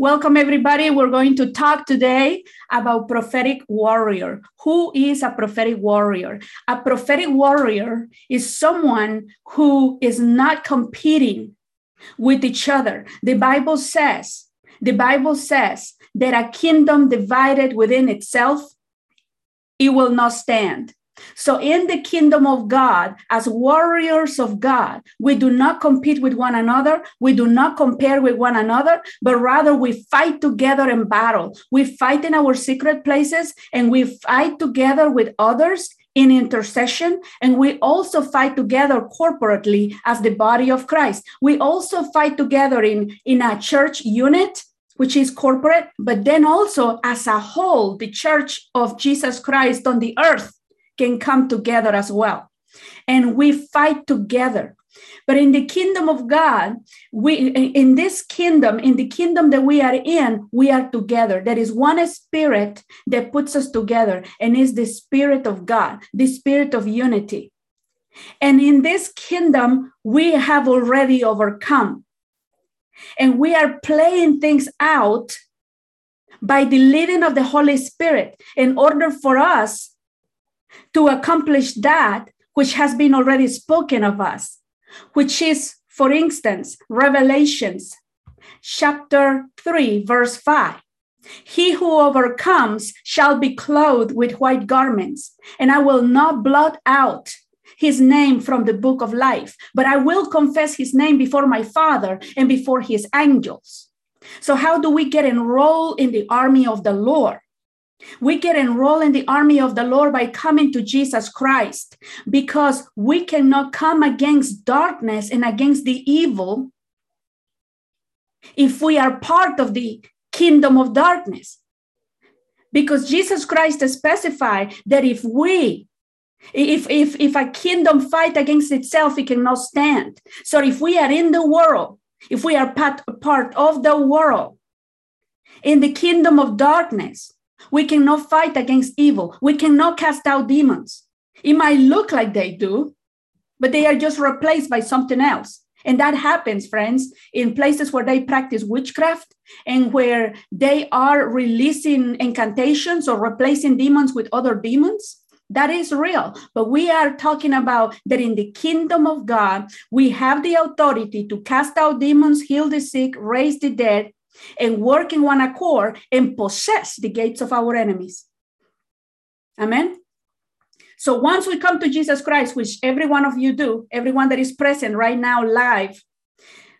Welcome, everybody. We're going to talk today about prophetic warrior. Who is a prophetic warrior? A prophetic warrior is someone who is not competing with each other. The Bible says, the Bible says that a kingdom divided within itself, it will not stand. So, in the kingdom of God, as warriors of God, we do not compete with one another. We do not compare with one another, but rather we fight together in battle. We fight in our secret places and we fight together with others in intercession. And we also fight together corporately as the body of Christ. We also fight together in, in a church unit which is corporate, but then also as a whole, the church of Jesus Christ on the earth can come together as well. And we fight together. But in the kingdom of God, we in this kingdom, in the kingdom that we are in, we are together. There is one spirit that puts us together, and is the spirit of God, the spirit of unity. And in this kingdom, we have already overcome. And we are playing things out by the leading of the Holy Spirit in order for us to accomplish that which has been already spoken of us, which is, for instance, Revelations chapter 3, verse 5. He who overcomes shall be clothed with white garments, and I will not blot out his name from the book of life, but I will confess his name before my Father and before his angels. So, how do we get enrolled in the army of the Lord? We get enrolled in the army of the Lord by coming to Jesus Christ because we cannot come against darkness and against the evil if we are part of the kingdom of darkness. Because Jesus Christ specified that if we if, if, if a kingdom fight against itself, it cannot stand. So if we are in the world, if we are part, part of the world, in the kingdom of darkness, we cannot fight against evil. We cannot cast out demons. It might look like they do, but they are just replaced by something else. And that happens, friends, in places where they practice witchcraft and where they are releasing incantations or replacing demons with other demons. That is real. But we are talking about that in the kingdom of God, we have the authority to cast out demons, heal the sick, raise the dead, and work in one accord and possess the gates of our enemies. Amen. So once we come to Jesus Christ, which every one of you do, everyone that is present right now live,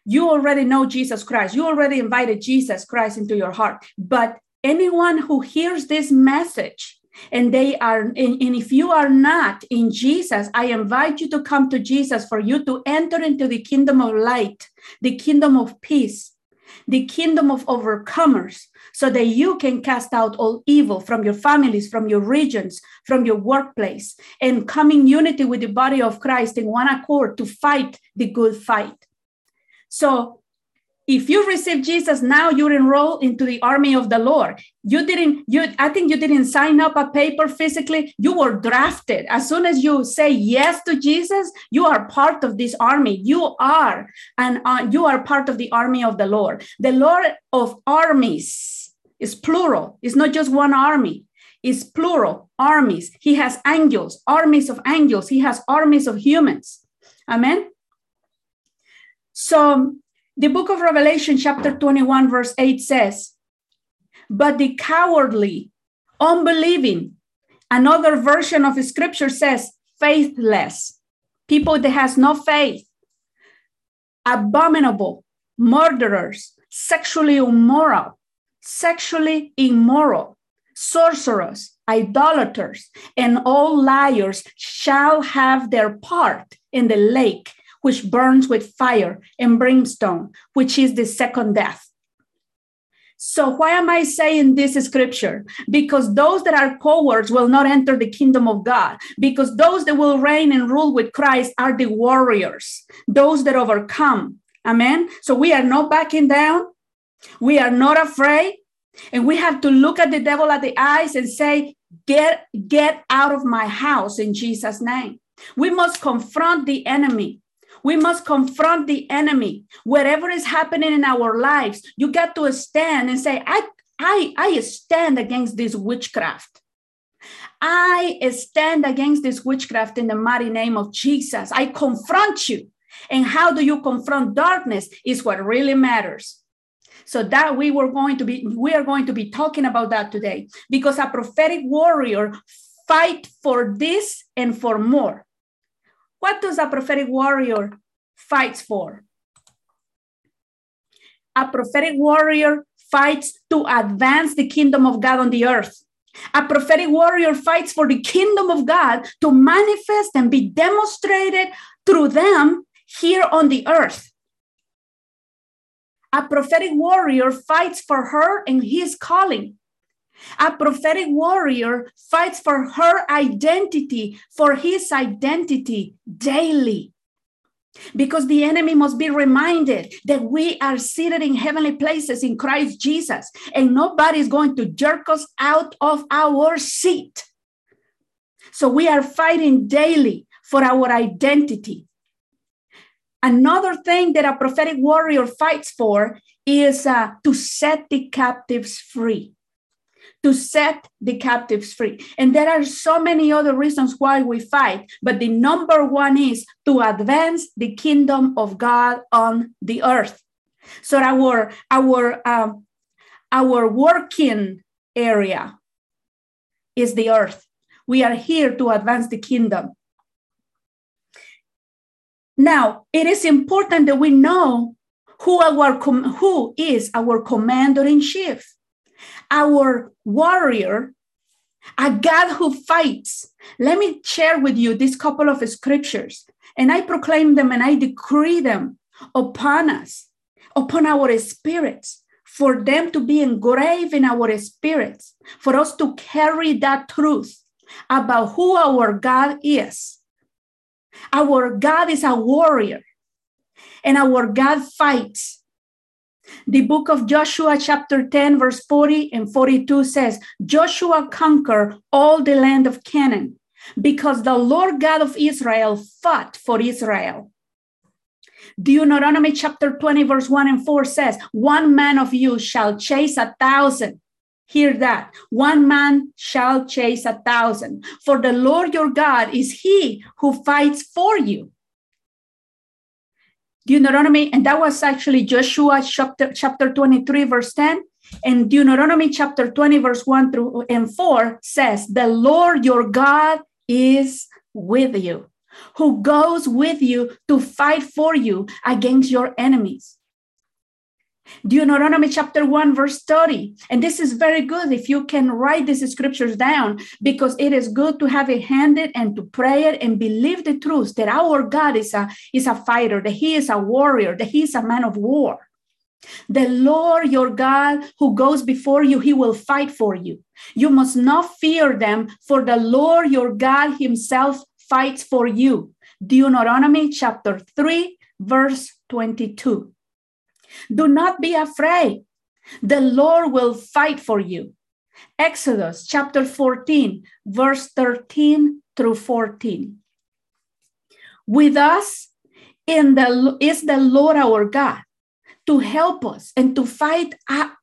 you already know Jesus Christ. You already invited Jesus Christ into your heart. But anyone who hears this message and they are, and, and if you are not in Jesus, I invite you to come to Jesus for you to enter into the kingdom of light, the kingdom of peace, the kingdom of overcomers, so that you can cast out all evil from your families, from your regions, from your workplace, and come in unity with the body of Christ in one accord to fight the good fight. So if you receive Jesus now, you're enrolled into the army of the Lord. You didn't, you I think you didn't sign up a paper physically. You were drafted. As soon as you say yes to Jesus, you are part of this army. You are, and uh, you are part of the army of the Lord. The Lord of armies is plural. It's not just one army. It's plural armies. He has angels, armies of angels. He has armies of humans. Amen. So the book of Revelation, chapter 21, verse 8 says, But the cowardly, unbelieving, another version of scripture says, faithless, people that has no faith, abominable, murderers, sexually immoral, sexually immoral, sorcerers, idolaters, and all liars shall have their part in the lake which burns with fire and brimstone, which is the second death. So, why am I saying this scripture? Because those that are cowards will not enter the kingdom of God, because those that will reign and rule with Christ are the warriors, those that overcome. Amen. So, we are not backing down, we are not afraid, and we have to look at the devil at the eyes and say, Get, get out of my house in Jesus' name. We must confront the enemy We must confront the enemy. Whatever is happening in our lives, you got to stand and say, I, I, I stand against this witchcraft. I stand against this witchcraft in the mighty name of Jesus. I confront you. And how do you confront darkness is what really matters. So that we were going to be, we are going to be talking about that today because a prophetic warrior fight for this and for more. What does a prophetic warrior fights for? A prophetic warrior fights to advance the kingdom of God on the earth. A prophetic warrior fights for the kingdom of God to manifest and be demonstrated through them here on the earth. A prophetic warrior fights for her and his calling. A prophetic warrior fights for her identity, for his identity daily. Because the enemy must be reminded that we are seated in heavenly places in Christ Jesus, and nobody is going to jerk us out of our seat. So we are fighting daily for our identity. Another thing that a prophetic warrior fights for is uh, to set the captives free to set the captives free. And there are so many other reasons why we fight, but the number one is to advance the kingdom of God on the earth. So our our um, our working area is the earth. We are here to advance the kingdom. Now, it is important that we know who our who is our commander in chief our warrior, a God who fights. Let me share with you this couple of scriptures, and I proclaim them and I decree them upon us, upon our spirits, for them to be engraved in our spirits, for us to carry that truth about who our God is. Our God is a warrior, and our God fights. The book of Joshua, chapter 10, verse 40 and 42 says, Joshua conquered all the land of Canaan because the Lord God of Israel fought for Israel. Deuteronomy chapter 20, verse 1 and 4 says, One man of you shall chase a thousand. Hear that. One man shall chase a thousand. For the Lord your God is he who fights for you. Deuteronomy, and that was actually Joshua chapter, chapter 23, verse 10. And Deuteronomy chapter 20, verse 1 through and 4 says, The Lord your God is with you, who goes with you to fight for you against your enemies. Deuteronomy chapter 1, verse 30. And this is very good if you can write these scriptures down because it is good to have it handed and to pray it and believe the truth that our God is a, is a fighter, that He is a warrior, that He is a man of war. The Lord your God who goes before you, He will fight for you. You must not fear them, for the Lord your God Himself fights for you. Deuteronomy chapter 3, verse 22. Do not be afraid. The Lord will fight for you. Exodus chapter 14, verse 13 through 14. With us in the, is the Lord our God to help us and to fight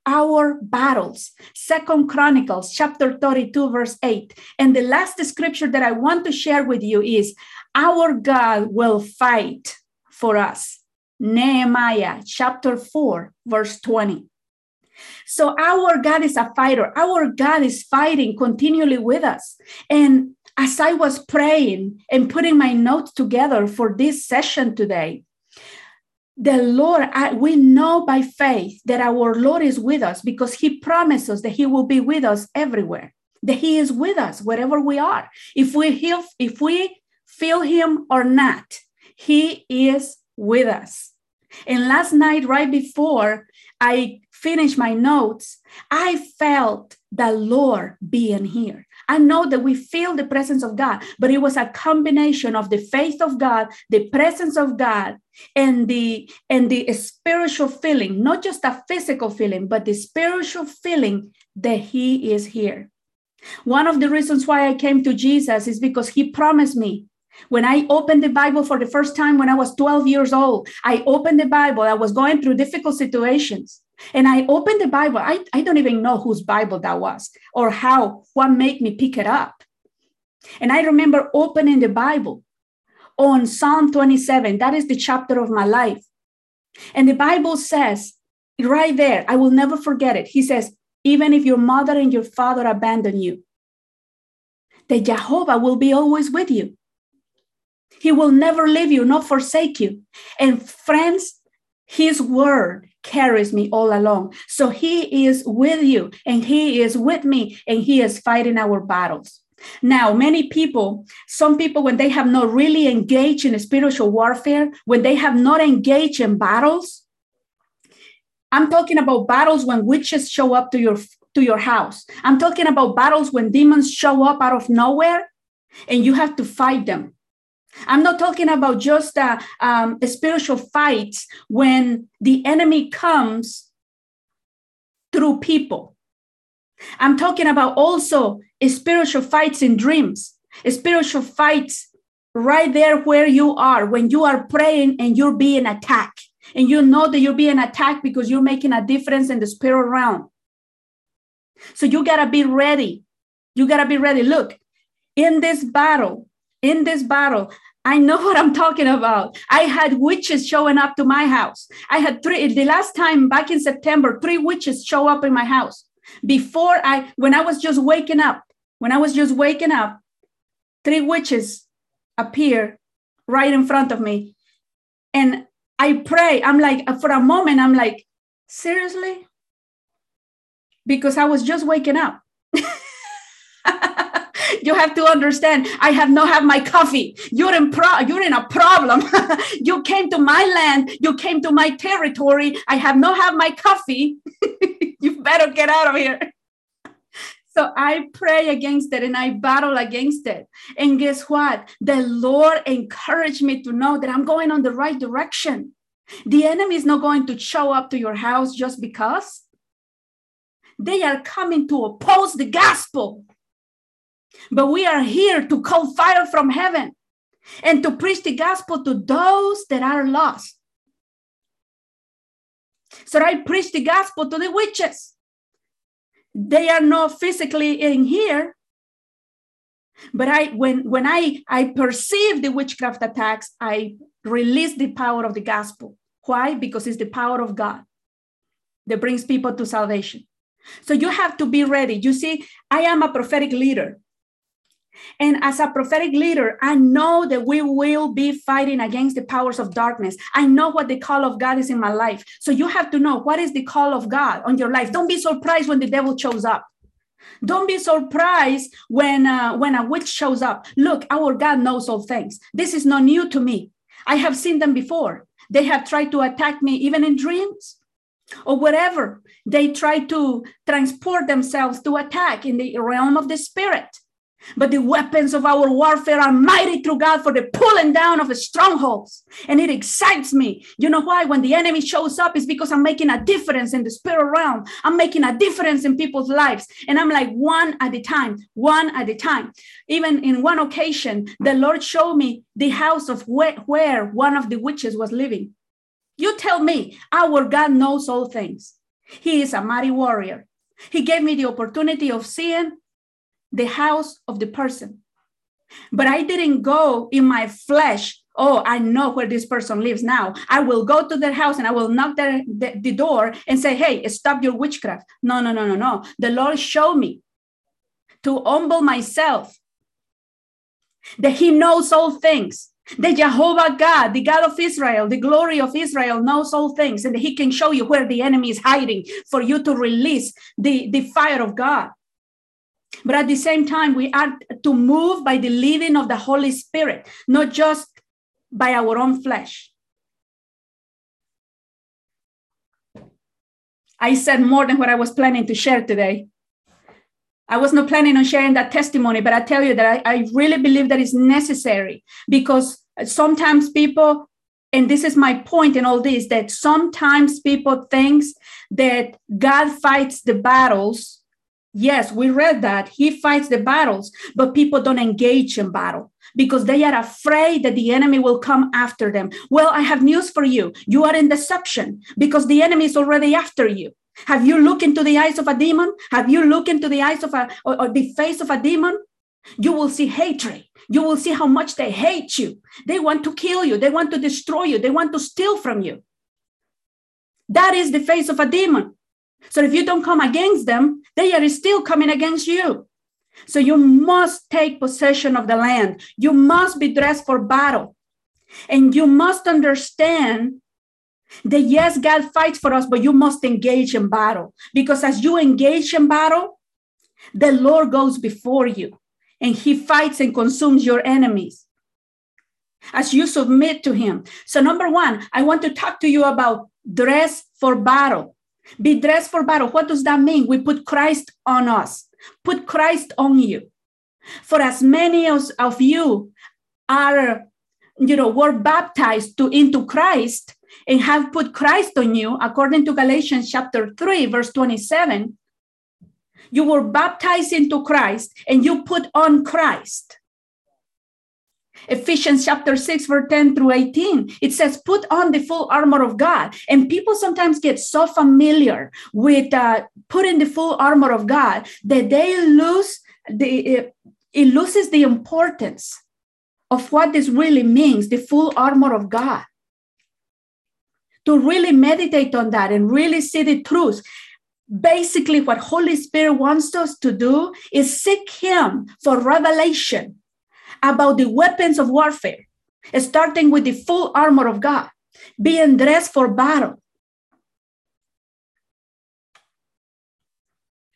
our battles. Second Chronicles chapter 32, verse 8. And the last scripture that I want to share with you is our God will fight for us. Nehemiah chapter 4, verse 20. So our God is a fighter. Our God is fighting continually with us. And as I was praying and putting my notes together for this session today, the Lord, I, we know by faith that our Lord is with us because He promises that He will be with us everywhere, that He is with us wherever we are. If we heal, if we feel Him or not, He is with us. And last night, right before I finished my notes, I felt the Lord being here. I know that we feel the presence of God, but it was a combination of the faith of God, the presence of God, and the and the spiritual feeling, not just a physical feeling, but the spiritual feeling that He is here. One of the reasons why I came to Jesus is because He promised me When I opened the Bible for the first time when I was 12 years old, I opened the Bible. I was going through difficult situations. And I opened the Bible. I, I don't even know whose Bible that was or how, what made me pick it up. And I remember opening the Bible on Psalm 27. That is the chapter of my life. And the Bible says right there, I will never forget it. He says, even if your mother and your father abandon you, the Jehovah will be always with you. He will never leave you, nor forsake you. And friends, his word carries me all along. So he is with you and he is with me and he is fighting our battles. Now, many people, some people, when they have not really engaged in spiritual warfare, when they have not engaged in battles, I'm talking about battles when witches show up to your to your house. I'm talking about battles when demons show up out of nowhere and you have to fight them. I'm not talking about just uh, um, spiritual fights when the enemy comes through people. I'm talking about also spiritual fights in dreams, spiritual fights right there where you are when you are praying and you're being attacked. And you know that you're being attacked because you're making a difference in the spirit realm. So you got to be ready. You got to be ready. Look, in this battle, in this battle, I know what I'm talking about. I had witches showing up to my house. I had three, the last time back in September, three witches show up in my house. Before I, when I was just waking up, when I was just waking up, three witches appear right in front of me. And I pray. I'm like, for a moment, I'm like, seriously? Because I was just waking up. You have to understand i have not had my coffee you're in pro- you're in a problem you came to my land you came to my territory i have not had my coffee you better get out of here so I pray against it and I battle against it. And guess what? The Lord encouraged me to know that I'm going on the right direction. The enemy is not going to show up to your house just because. They are coming to oppose the gospel. But we are here to call fire from heaven and to preach the gospel to those that are lost. So I preach the gospel to the witches. They are not physically in here. But I when when I I perceive the witchcraft attacks, I release the power of the gospel. Why? Because it's the power of God that brings people to salvation. So you have to be ready. You see, I am a prophetic leader. And as a prophetic leader, I know that we will be fighting against the powers of darkness. I know what the call of God is in my life. So you have to know what is the call of God on your life. Don't be surprised when the devil shows up. Don't be surprised when uh, when a witch shows up. Look, our God knows all things. This is not new to me. I have seen them before. They have tried to attack me even in dreams or whatever. They try to transport themselves to attack in the realm of the spirit. But the weapons of our warfare are mighty through God for the pulling down of strongholds. And it excites me. You know why? When the enemy shows up, it's because I'm making a difference in the spirit realm. I'm making a difference in people's lives. And I'm like one at a time, one at a time. Even in one occasion, the Lord showed me the house of where, where one of the witches was living. You tell me, our God knows all things. He is a mighty warrior. He gave me the opportunity of seeing the house of the person. But I didn't go in my flesh. Oh, I know where this person lives now. I will go to their house and I will knock their, the, the door and say, hey, stop your witchcraft. No, no, no, no, no. The Lord showed me to humble myself that He knows all things. The Jehovah God, the God of Israel, the glory of Israel knows all things, and He can show you where the enemy is hiding for you to release the, the fire of God. But at the same time, we are to move by the leading of the Holy Spirit, not just by our own flesh. I said more than what I was planning to share today. I was not planning on sharing that testimony, but I tell you that I, I really believe that it's necessary because sometimes people, and this is my point in all this, that sometimes people think that God fights the battles Yes, we read that he fights the battles, but people don't engage in battle because they are afraid that the enemy will come after them. Well, I have news for you. You are in deception because the enemy is already after you. Have you looked into the eyes of a demon? Have you looked into the eyes of a or, or the face of a demon? You will see hatred. You will see how much they hate you. They want to kill you. They want to destroy you. They want to steal from you. That is the face of a demon. So if you don't come against them, they are still coming against you. So you must take possession of the land. You must be dressed for battle. And you must understand that yes, God fights for us, but you must engage in battle. Because as you engage in battle, the Lord goes before you and he fights and consumes your enemies as you submit to him. So, number one, I want to talk to you about dress for battle. Be dressed for battle. What does that mean? We put Christ on us, put Christ on you. For as many of, of you are, you know, were baptized to into Christ and have put Christ on you, according to Galatians chapter 3, verse 27, you were baptized into Christ and you put on Christ. Ephesians chapter 6, verse 10 through 18, it says, Put on the full armor of God. And people sometimes get so familiar with uh, putting the full armor of God that they lose the, it, it loses the importance of what this really means the full armor of God. To really meditate on that and really see the truth. Basically, what Holy Spirit wants us to do is seek Him for revelation about the weapons of warfare, starting with the full armor of God, being dressed for battle.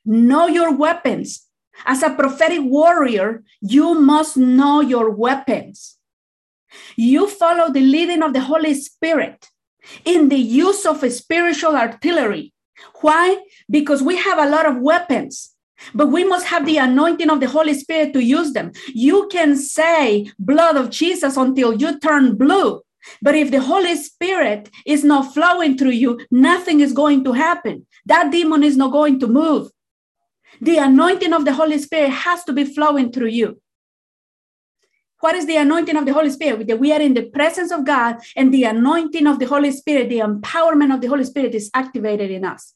Know your weapons. As a prophetic warrior, you must know your weapons. You follow the leading of the Holy Spirit in the use of spiritual artillery. Why? Because we have a lot of weapons but we must have the anointing of the Holy Spirit to use them. You can say blood of Jesus until you turn blue. But if the Holy Spirit is not flowing through you, nothing is going to happen. That demon is not going to move. The anointing of the Holy Spirit has to be flowing through you. What is the anointing of the Holy Spirit? That we are in the presence of God and the anointing of the Holy Spirit, the empowerment of the Holy Spirit is activated in us.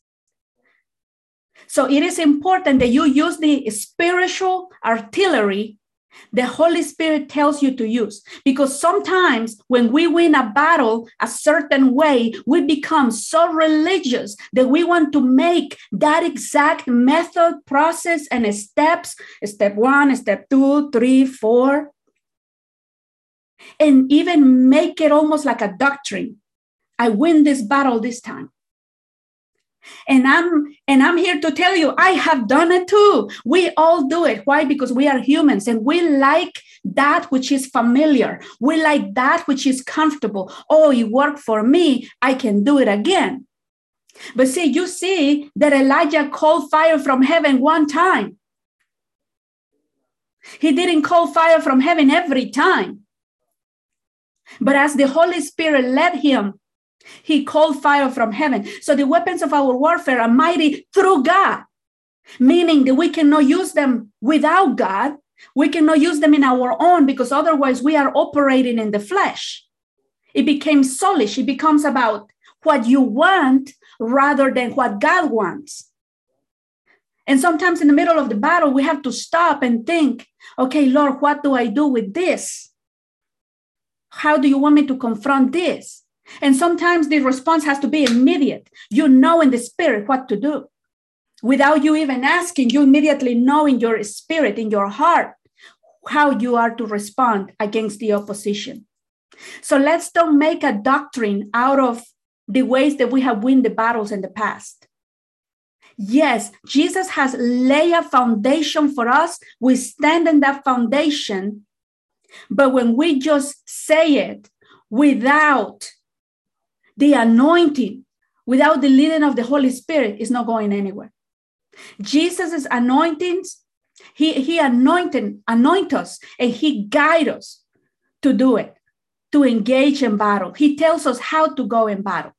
So it is important that you use the spiritual artillery the Holy Spirit tells you to use. Because sometimes when we win a battle a certain way, we become so religious that we want to make that exact method, process, and steps step one, step two, three, four and even make it almost like a doctrine. I win this battle this time and i'm and i'm here to tell you i have done it too. We all do it. Why? Because we are humans and we like that which is familiar. We like that which is comfortable. Oh it worked for me i can do it again. But see you see that elijah called fire from heaven one time. He didn't call fire from heaven every time. But as the holy spirit led him he called fire from heaven. So the weapons of our warfare are mighty through God, meaning that we cannot use them without God. We cannot use them in our own because otherwise we are operating in the flesh. It becomes soulish. It becomes about what you want rather than what God wants. And sometimes in the middle of the battle, we have to stop and think, okay, Lord, what do I do with this? How do you want me to confront this? And sometimes the response has to be immediate. You know in the spirit what to do. Without you even asking, you immediately know in your spirit, in your heart, how you are to respond against the opposition. So let's don't make a doctrine out of the ways that we have won the battles in the past. Yes, Jesus has laid a foundation for us. We stand in that foundation. But when we just say it without the anointing without the leading of the Holy Spirit is not going anywhere. Jesus' anointings, he, he anointed, anoint us and he guide us to do it, to engage in battle. He tells us how to go in battle.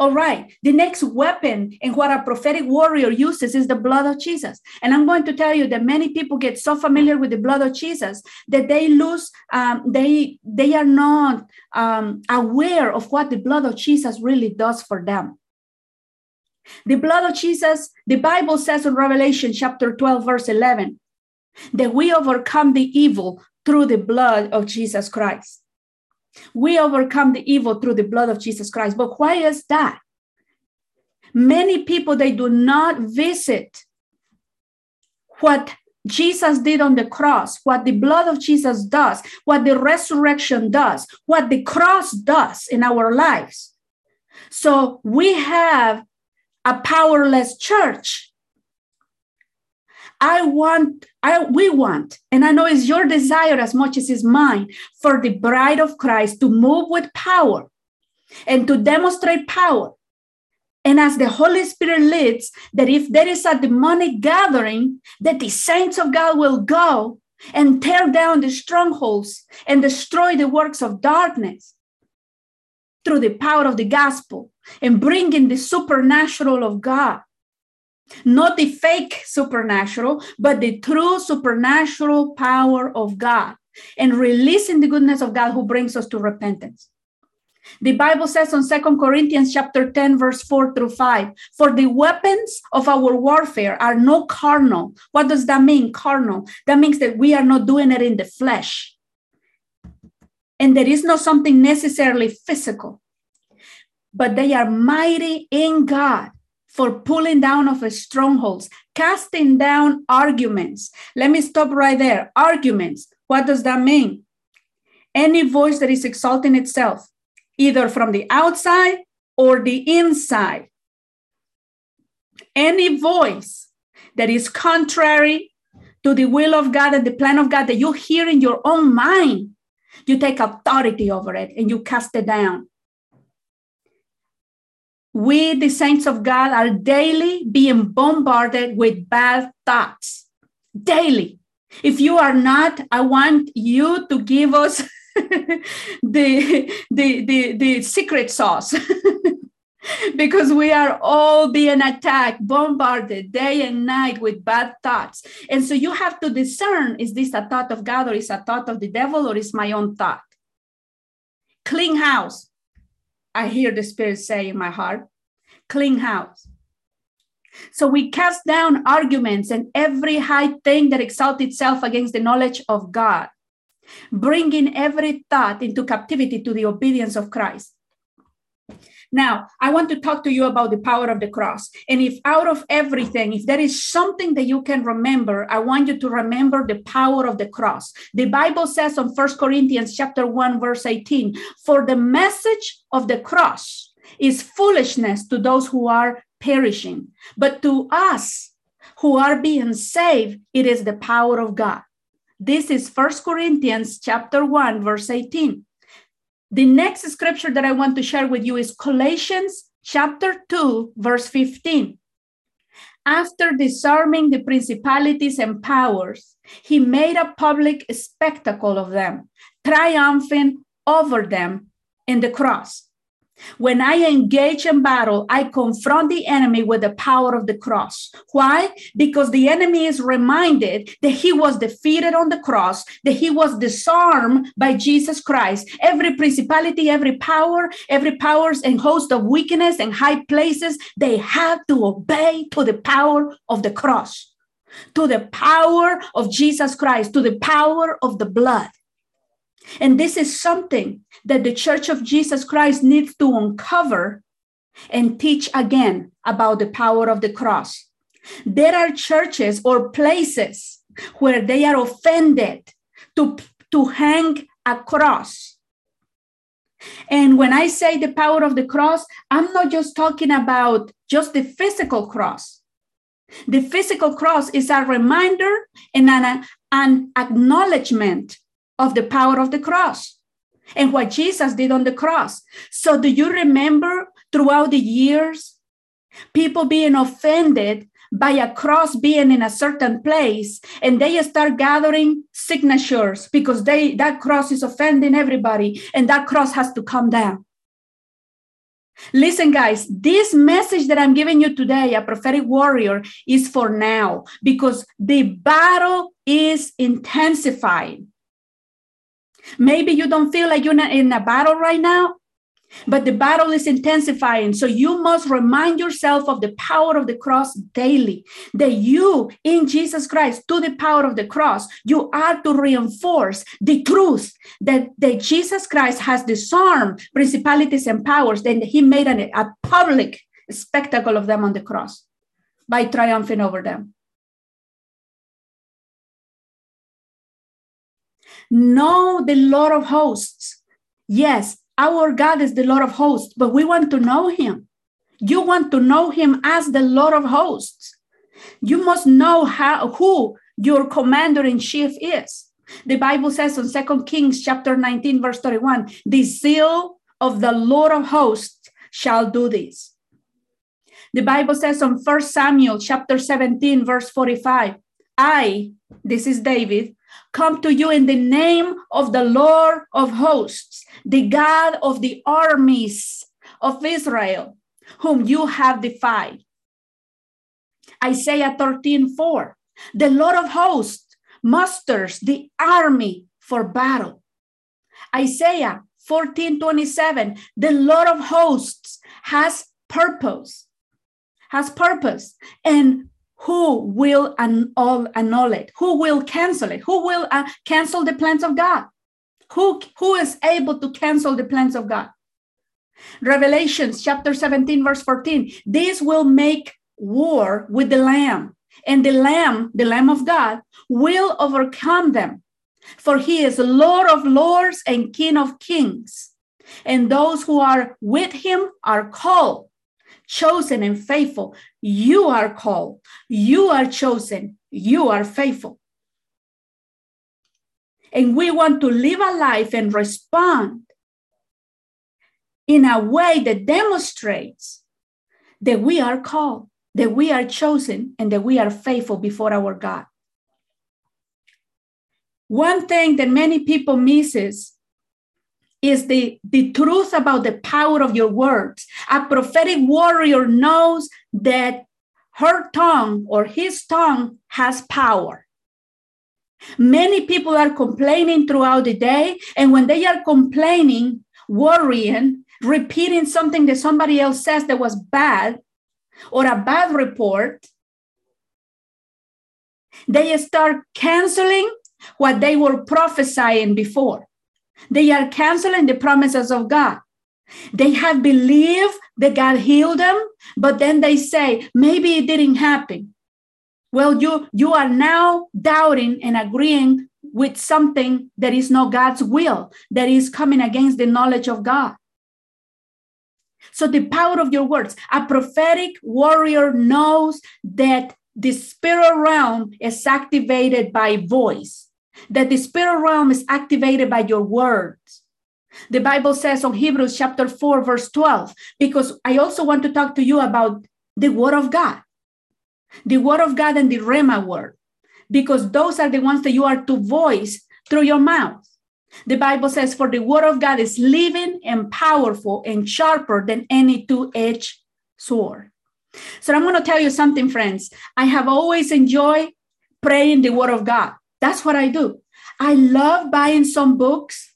All right, the next weapon and what a prophetic warrior uses is the blood of Jesus. And I'm going to tell you that many people get so familiar with the blood of Jesus that they lose, um, they they are not um, aware of what the blood of Jesus really does for them. The blood of Jesus, the Bible says in Revelation chapter 12, verse 11, that we overcome the evil through the blood of Jesus Christ. We overcome the evil through the blood of Jesus Christ. But why is that? Many people they do not visit what Jesus did on the cross, what the blood of Jesus does, what the resurrection does, what the cross does in our lives. So we have a powerless church. I want, I we want, and I know it's your desire as much as it's mine for the bride of Christ to move with power and to demonstrate power. And as the Holy Spirit leads, that if there is a demonic gathering, that the saints of God will go and tear down the strongholds and destroy the works of darkness through the power of the gospel and bring in the supernatural of God. Not the fake supernatural, but the true supernatural power of God and releasing the goodness of God who brings us to repentance. The Bible says on Second Corinthians chapter 10, verse 4 through 5, for the weapons of our warfare are no carnal. What does that mean, carnal? That means that we are not doing it in the flesh. And there is not something necessarily physical, but they are mighty in God for pulling down of strongholds, casting down arguments. Let me stop right there. Arguments. What does that mean? Any voice that is exalting itself, either from the outside or the inside. Any voice that is contrary to the will of God and the plan of God that you hear in your own mind you take authority over it and you cast it down. We, the saints of God, are daily being bombarded with bad thoughts. Daily. If you are not, I want you to give us the, the, the, the secret sauce. because we are all being attacked, bombarded day and night with bad thoughts. And so you have to discern is this a thought of God or is a thought of the devil or is my own thought? Clean house. I hear the Spirit say in my heart, clean house. So we cast down arguments and every high thing that exalts itself against the knowledge of God, bringing every thought into captivity to the obedience of Christ. Now, I want to talk to you about the power of the cross. And if out of everything, if there is something that you can remember, I want you to remember the power of the cross. The Bible says on First Corinthians chapter 1 verse 18, "For the message of the cross is foolishness to those who are perishing, but to us who are being saved, it is the power of God." This is First Corinthians chapter 1 verse 18. The next scripture that I want to share with you is Colossians chapter 2, verse 15. After disarming the principalities and powers, he made a public spectacle of them, triumphing over them in the cross. When I engage in battle, I confront the enemy with the power of the cross. Why? Because the enemy is reminded that he was defeated on the cross, that he was disarmed by Jesus Christ. Every principality, every power, every powers and host of wickedness and high places, they have to obey to the power of the cross, to the power of Jesus Christ, to the power of the blood. And this is something that the Church of Jesus Christ needs to uncover and teach again about the power of the cross. There are churches or places where they are offended to, to hang a cross. And when I say the power of the cross, I'm not just talking about just the physical cross. The physical cross is a reminder and an, an acknowledgement of the power of the cross and what Jesus did on the cross. So, do you remember throughout the years people being offended by a cross being in a certain place and they start gathering signatures because they that cross is offending everybody and that cross has to come down Listen, guys, this message that I'm giving you today, a prophetic warrior, is for now because the battle is intensifying. Maybe you don't feel like you're not in a battle right now, but the battle is intensifying. So you must remind yourself of the power of the cross daily. That you, in Jesus Christ, to the power of the cross, you are to reinforce the truth that, that Jesus Christ has disarmed principalities and powers. Then he made an, a public spectacle of them on the cross by triumphing over them. Know the Lord of hosts. Yes, our God is the Lord of hosts, but we want to know him. You want to know him as the Lord of hosts. You must know how who your commander in chief is. The Bible says in Second Kings chapter 19, verse 31, the zeal of the Lord of hosts shall do this. The Bible says on First Samuel chapter 17, verse 45, I, this is David, come to you in the name of the Lord of hosts, the God of the armies of Israel, whom you have defied. Isaiah 13 4. The Lord of hosts musters the army for battle. Isaiah 14 27. The Lord of hosts has purpose, has purpose, and who will annul it? Who will cancel it? Who will uh, cancel the plans of God? Who, who is able to cancel the plans of God? Revelations chapter 17, verse 14. This will make war with the Lamb, and the Lamb, the Lamb of God, will overcome them. For he is Lord of lords and King of kings. And those who are with him are called chosen and faithful. You are called, you are chosen, you are faithful. And we want to live a life and respond in a way that demonstrates that we are called, that we are chosen, and that we are faithful before our God. One thing that many people misses is the, the truth about the power of your words. A prophetic warrior knows that her tongue or his tongue has power. Many people are complaining throughout the day, and when they are complaining, worrying, repeating something that somebody else says that was bad or a bad report, they start canceling what they were prophesying before. They are canceling the promises of God. They have believed that God healed them, but then they say, maybe it didn't happen. Well, you, you are now doubting and agreeing with something that is not God's will, that is coming against the knowledge of God. So, the power of your words, a prophetic warrior knows that the spirit realm is activated by voice that the spirit realm is activated by your words. The Bible says on Hebrews chapter 4, verse 12, because I also want to talk to you about the word of God, the word of God and the Rhema word, because those are the ones that you are to voice through your mouth. The Bible says, For the word of God is living and powerful and sharper than any two edged sword. So I'm going to tell you something, friends. I have always enjoyed praying the word of God. That's what I do. I love buying some books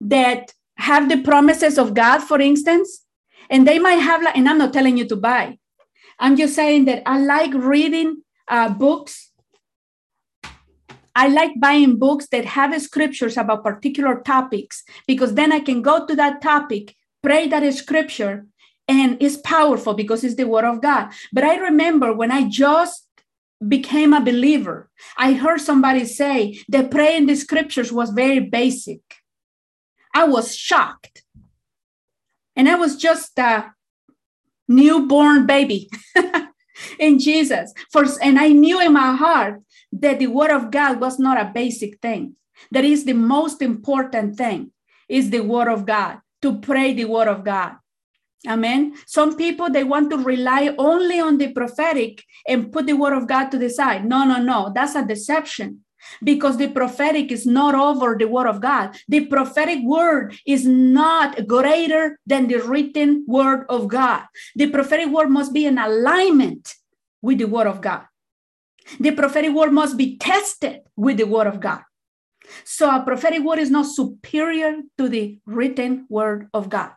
that have the promises of God, for instance, and they might have, like, and I'm not telling you to buy. I'm just saying that I like reading uh, books. I like buying books that have scriptures about particular topics because then I can go to that topic, pray that scripture, and it's powerful because it's the word of God. But I remember when I just became a believer. I heard somebody say that praying the scriptures was very basic. I was shocked. And I was just a newborn baby in Jesus. For, and I knew in my heart that the word of God was not a basic thing. That is the most important thing is the word of God, to pray the word of God. Amen. Some people they want to rely only on the prophetic and put the word of God to the side. No, no, no. That's a deception. Because the prophetic is not over the word of God. The prophetic word is not greater than the written word of God. The prophetic word must be in alignment with the word of God. The prophetic word must be tested with the word of God. So a prophetic word is not superior to the written word of God.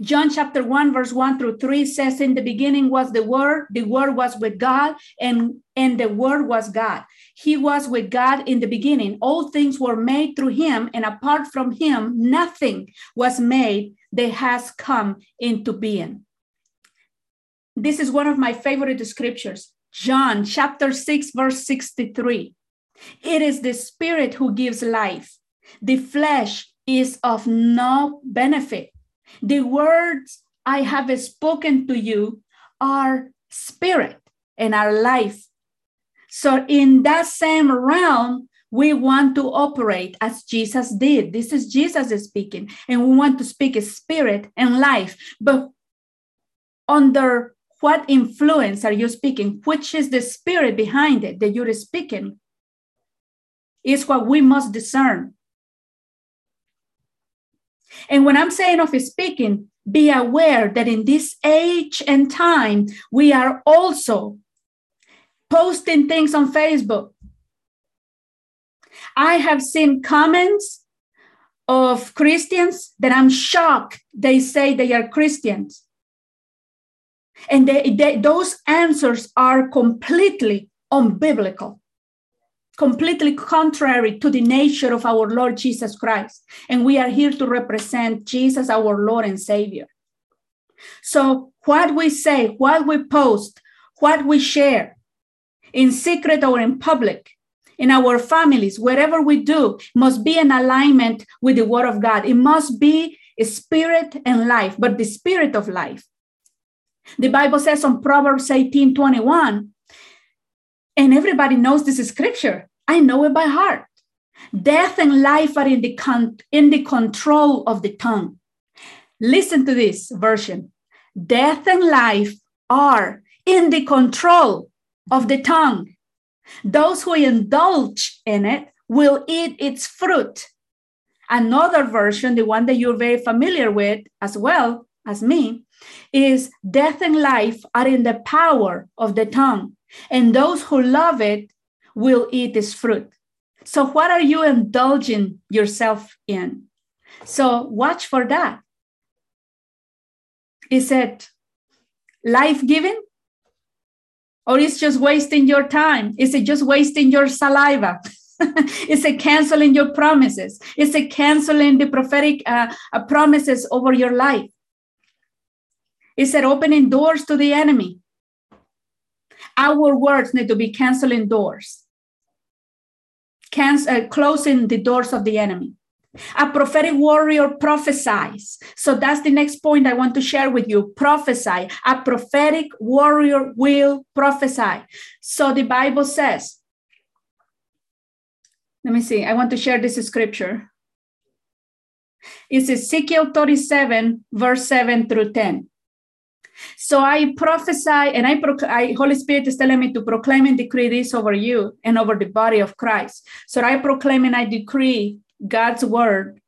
John chapter 1, verse 1 through 3 says, In the beginning was the Word, the Word was with God, and, and the Word was God. He was with God in the beginning. All things were made through him, and apart from him, nothing was made that has come into being. This is one of my favorite scriptures. John chapter 6, verse 63. It is the Spirit who gives life. The flesh is of no benefit. The words I have spoken to you are spirit and are life. So, in that same realm, we want to operate as Jesus did. This is Jesus speaking, and we want to speak spirit and life. But under what influence are you speaking? Which is the spirit behind it that you're speaking? Is what we must discern. And when I'm saying of speaking, be aware that in this age and time, we are also posting things on Facebook. I have seen comments of Christians that I'm shocked they say they are Christians. And they, they, those answers are completely unbiblical completely contrary to the nature of our Lord Jesus Christ. And we are here to represent Jesus, our Lord and Savior. So, what we say, what we post, what we share, in secret or in public, in our families, wherever we do, must be in alignment with the Word of God. It must be spirit and life, but the spirit of life. The Bible says on Proverbs 18 21, and everybody knows this scripture I know it by heart. Death and life are in the, con- in the control of the tongue. Listen to this version. Death and life are in the control of the tongue. Those who indulge in it will eat its fruit. Another version, the one that you're very familiar with as well as me, is death and life are in the power of the tongue. And those who love it will eat its fruit. So, what are you indulging yourself in? So, watch for that. Is it life giving? Or is just wasting your time? Is it just wasting your saliva? is it canceling your promises? Is it canceling the prophetic uh, uh, promises over your life? Is it opening doors to the enemy? Our words need to be canceling doors, Cancel, uh, closing the doors of the enemy. A prophetic warrior prophesies. So that's the next point I want to share with you. Prophesy. A prophetic warrior will prophesy. So the Bible says, let me see, I want to share this scripture. It's Ezekiel 37, verse 7 through 10. So I prophesy, and I, pro- I, Holy Spirit is telling me to proclaim and decree this over you and over the body of Christ. So I proclaim and I decree God's word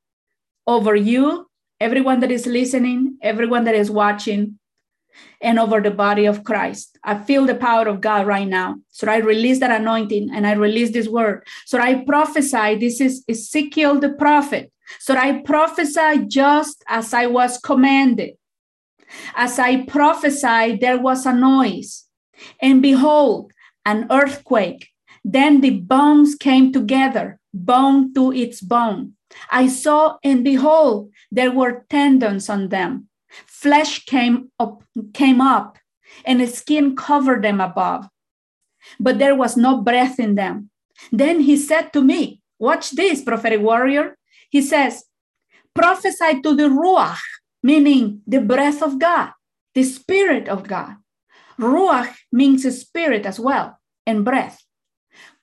over you, everyone that is listening, everyone that is watching, and over the body of Christ. I feel the power of God right now. So I release that anointing and I release this word. So I prophesy. This is Ezekiel the prophet. So I prophesy just as I was commanded. As I prophesied, there was a noise, and behold, an earthquake. Then the bones came together, bone to its bone. I saw, and behold, there were tendons on them. Flesh came up, came up, and skin covered them above. But there was no breath in them. Then he said to me, Watch this, prophetic warrior. He says, Prophesy to the Ruach, meaning the breath of God, the Spirit of God. Ruach means spirit as well, and breath.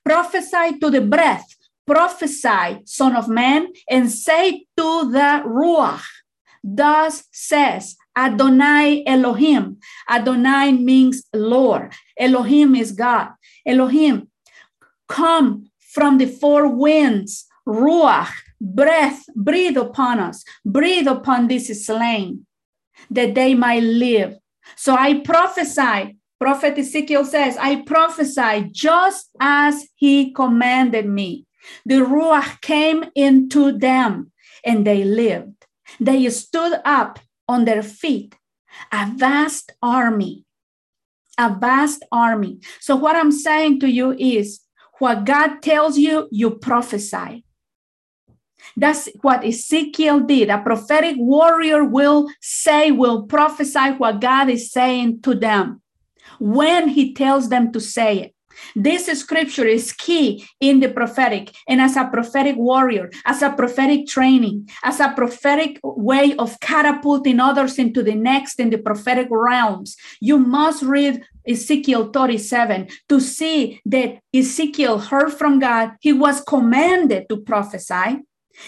Prophesy to the breath, prophesy, Son of Man, and say to the Ruach, Thus says Adonai Elohim. Adonai means Lord. Elohim is God. Elohim, come from the four winds, ruach, breath, breathe upon us, breathe upon this slain, that they might live. So I prophesy, Prophet Ezekiel says, I prophesy just as he commanded me. The Ruach came into them and they lived. They stood up on their feet, a vast army. A vast army. So, what I'm saying to you is what God tells you, you prophesy. That's what Ezekiel did. A prophetic warrior will say, will prophesy what God is saying to them when he tells them to say it. This scripture is key in the prophetic and as a prophetic warrior, as a prophetic training, as a prophetic way of catapulting others into the next in the prophetic realms. You must read Ezekiel 37 to see that Ezekiel heard from God. He was commanded to prophesy.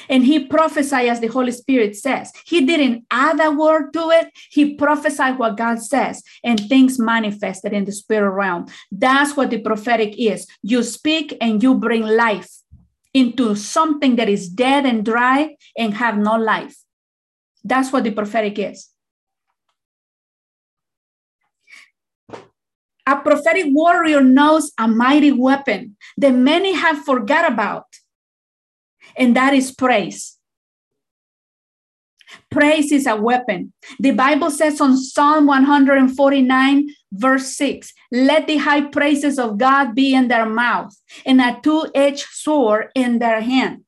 And he prophesied as the Holy Spirit says. He didn't add a word to it. He prophesied what God says, and things manifested in the spirit realm. That's what the prophetic is. You speak and you bring life into something that is dead and dry and have no life. That's what the prophetic is. A prophetic warrior knows a mighty weapon that many have forgot about and that is praise. Praise is a weapon. The Bible says on Psalm 149, verse 6 Let the high praises of God be in their mouth and a two edged sword in their hand.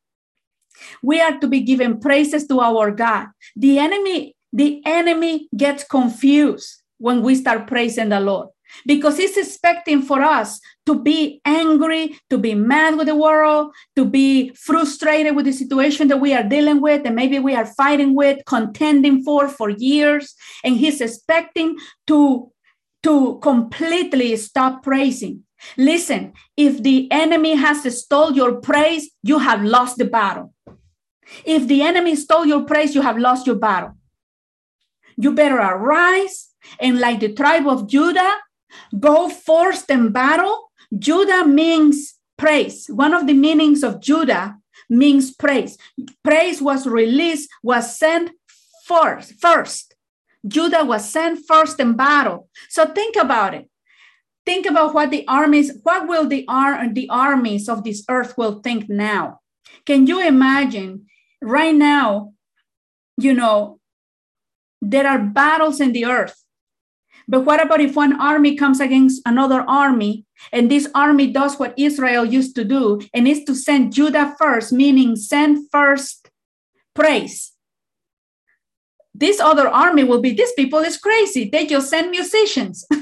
We are to be given praises to our God. The enemy, the enemy gets confused when we start praising the Lord because he's expecting for us to be angry, to be mad with the world, to be frustrated with the situation that we are dealing with and maybe we are fighting with, contending for for years. And he's expecting to, to completely stop praising. Listen, if the enemy has stole your praise, you have lost the battle. If the enemy stole your praise, you have lost your battle. You better arise and, like the tribe of Judah, Go forth in battle. Judah means praise. One of the meanings of Judah means praise. Praise was released, was sent first. First, Judah was sent first in battle. So think about it. Think about what the armies, what will the, ar- the armies of this earth will think now? Can you imagine right now, you know, there are battles in the earth but what about if one army comes against another army and this army does what Israel used to do and is to send Judah first, meaning send first praise? This other army will be, these people is crazy. They just send musicians.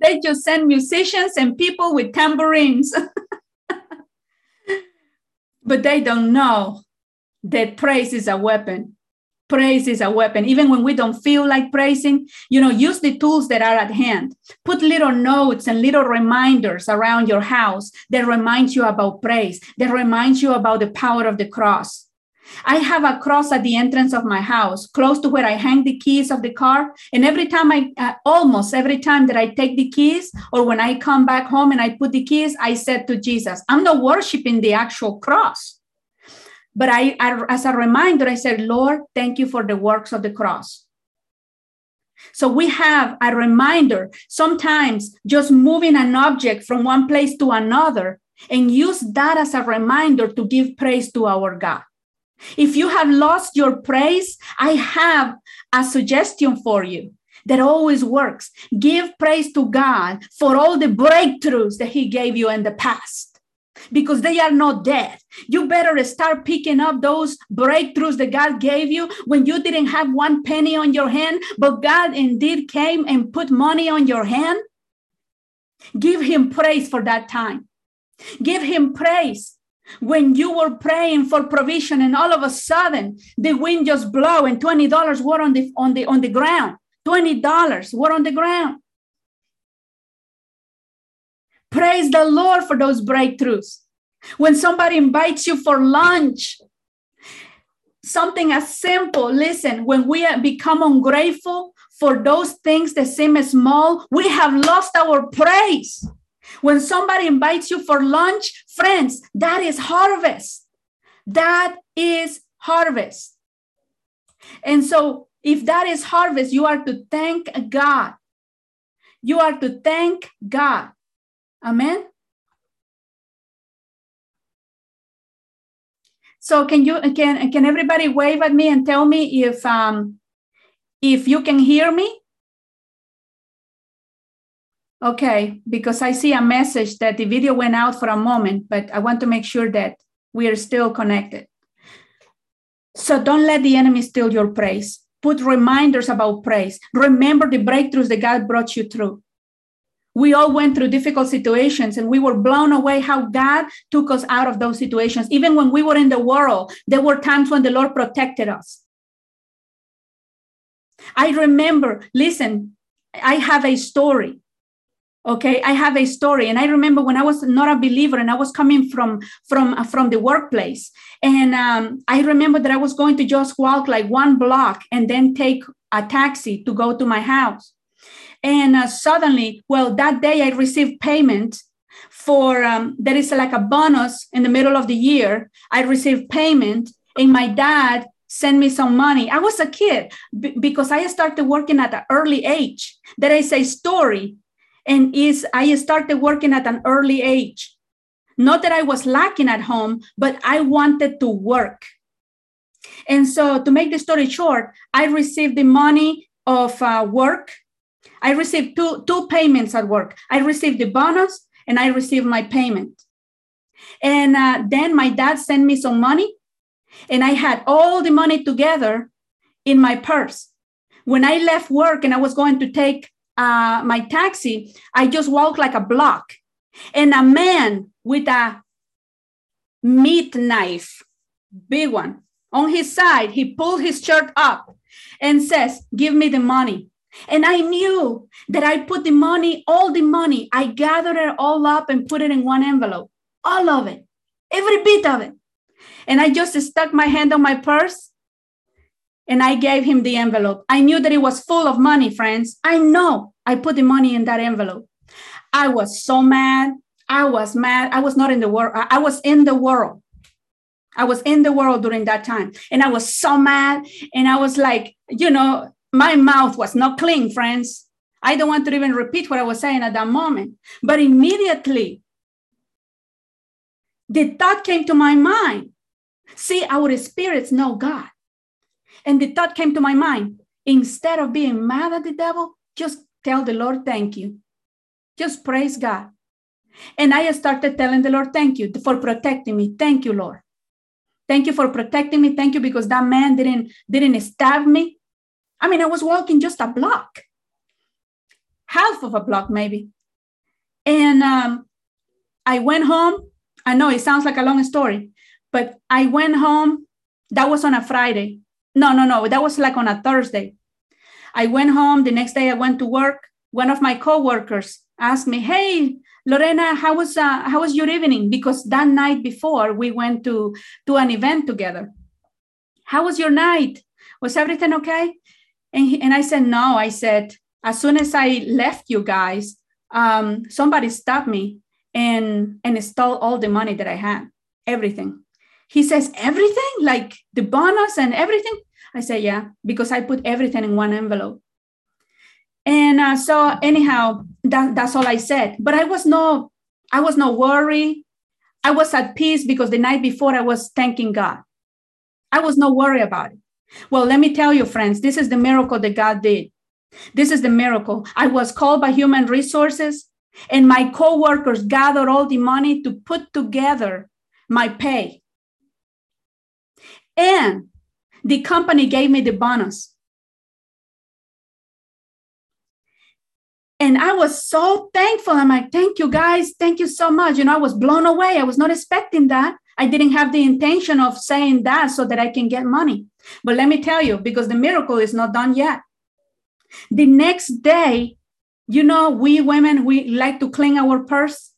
they just send musicians and people with tambourines. but they don't know that praise is a weapon praise is a weapon even when we don't feel like praising you know use the tools that are at hand put little notes and little reminders around your house that remind you about praise that reminds you about the power of the cross I have a cross at the entrance of my house, close to where I hang the keys of the car. And every time I, uh, almost every time that I take the keys, or when I come back home and I put the keys, I said to Jesus, I'm not worshiping the actual cross. But I, I, as a reminder, I said, Lord, thank you for the works of the cross. So we have a reminder, sometimes just moving an object from one place to another and use that as a reminder to give praise to our God. If you have lost your praise, I have a suggestion for you that always works. Give praise to God for all the breakthroughs that He gave you in the past because they are not dead. You better start picking up those breakthroughs that God gave you when you didn't have one penny on your hand, but God indeed came and put money on your hand. Give Him praise for that time. Give Him praise when you were praying for provision and all of a sudden the wind just blew and $20 were on the on the on the ground $20 were on the ground Praise the Lord for those breakthroughs. When somebody invites you for lunch, something as simple, listen, when we become ungrateful for those things that seem small, we have lost our praise. When somebody invites you for lunch, friends, that is harvest. That is harvest. And so, if that is harvest, you are to thank God. You are to thank God. Amen. So can you can can everybody wave at me and tell me if um if you can hear me? Okay, because I see a message that the video went out for a moment, but I want to make sure that we are still connected. So don't let the enemy steal your praise. Put reminders about praise. Remember the breakthroughs that God brought you through. We all went through difficult situations and we were blown away how God took us out of those situations. Even when we were in the world, there were times when the Lord protected us. I remember, listen, I have a story okay i have a story and i remember when i was not a believer and i was coming from from uh, from the workplace and um, i remember that i was going to just walk like one block and then take a taxi to go to my house and uh, suddenly well that day i received payment for um, there is like a bonus in the middle of the year i received payment and my dad sent me some money i was a kid b- because i started working at an early age there is a story and is I started working at an early age. Not that I was lacking at home, but I wanted to work. And so, to make the story short, I received the money of uh, work. I received two, two payments at work. I received the bonus and I received my payment. And uh, then my dad sent me some money, and I had all the money together in my purse. When I left work and I was going to take uh, my taxi, I just walked like a block. And a man with a meat knife, big one, on his side, he pulled his shirt up and says, Give me the money. And I knew that I put the money, all the money, I gathered it all up and put it in one envelope, all of it, every bit of it. And I just stuck my hand on my purse and I gave him the envelope. I knew that it was full of money, friends. I know I put the money in that envelope. I was so mad. I was mad. I was not in the world. I was in the world. I was in the world during that time. And I was so mad. And I was like, you know, my mouth was not clean, friends. I don't want to even repeat what I was saying at that moment. But immediately, the thought came to my mind see, our spirits know God. And the thought came to my mind instead of being mad at the devil, just tell the Lord, thank you. Just praise God. And I started telling the Lord, thank you for protecting me. Thank you, Lord. Thank you for protecting me. Thank you because that man didn't didn't stab me. I mean, I was walking just a block, half of a block maybe. And um, I went home. I know it sounds like a long story, but I went home. That was on a Friday. No, no, no. That was like on a Thursday. I went home. The next day, I went to work. One of my coworkers asked me, "Hey, Lorena, how was uh, how was your evening?" Because that night before, we went to to an event together. How was your night? Was everything okay? And he, and I said, "No." I said, as soon as I left you guys, um, somebody stopped me and and stole all the money that I had, everything. He says, Everything? Like the bonus and everything? I say, Yeah, because I put everything in one envelope. And uh, so anyhow, that, that's all I said. But I was no, I was no worry. I was at peace because the night before I was thanking God. I was no worry about it. Well, let me tell you, friends, this is the miracle that God did. This is the miracle. I was called by human resources, and my coworkers gathered all the money to put together my pay. And the company gave me the bonus. And I was so thankful. I'm like, thank you guys. Thank you so much. You know, I was blown away. I was not expecting that. I didn't have the intention of saying that so that I can get money. But let me tell you, because the miracle is not done yet. The next day, you know, we women, we like to clean our purse.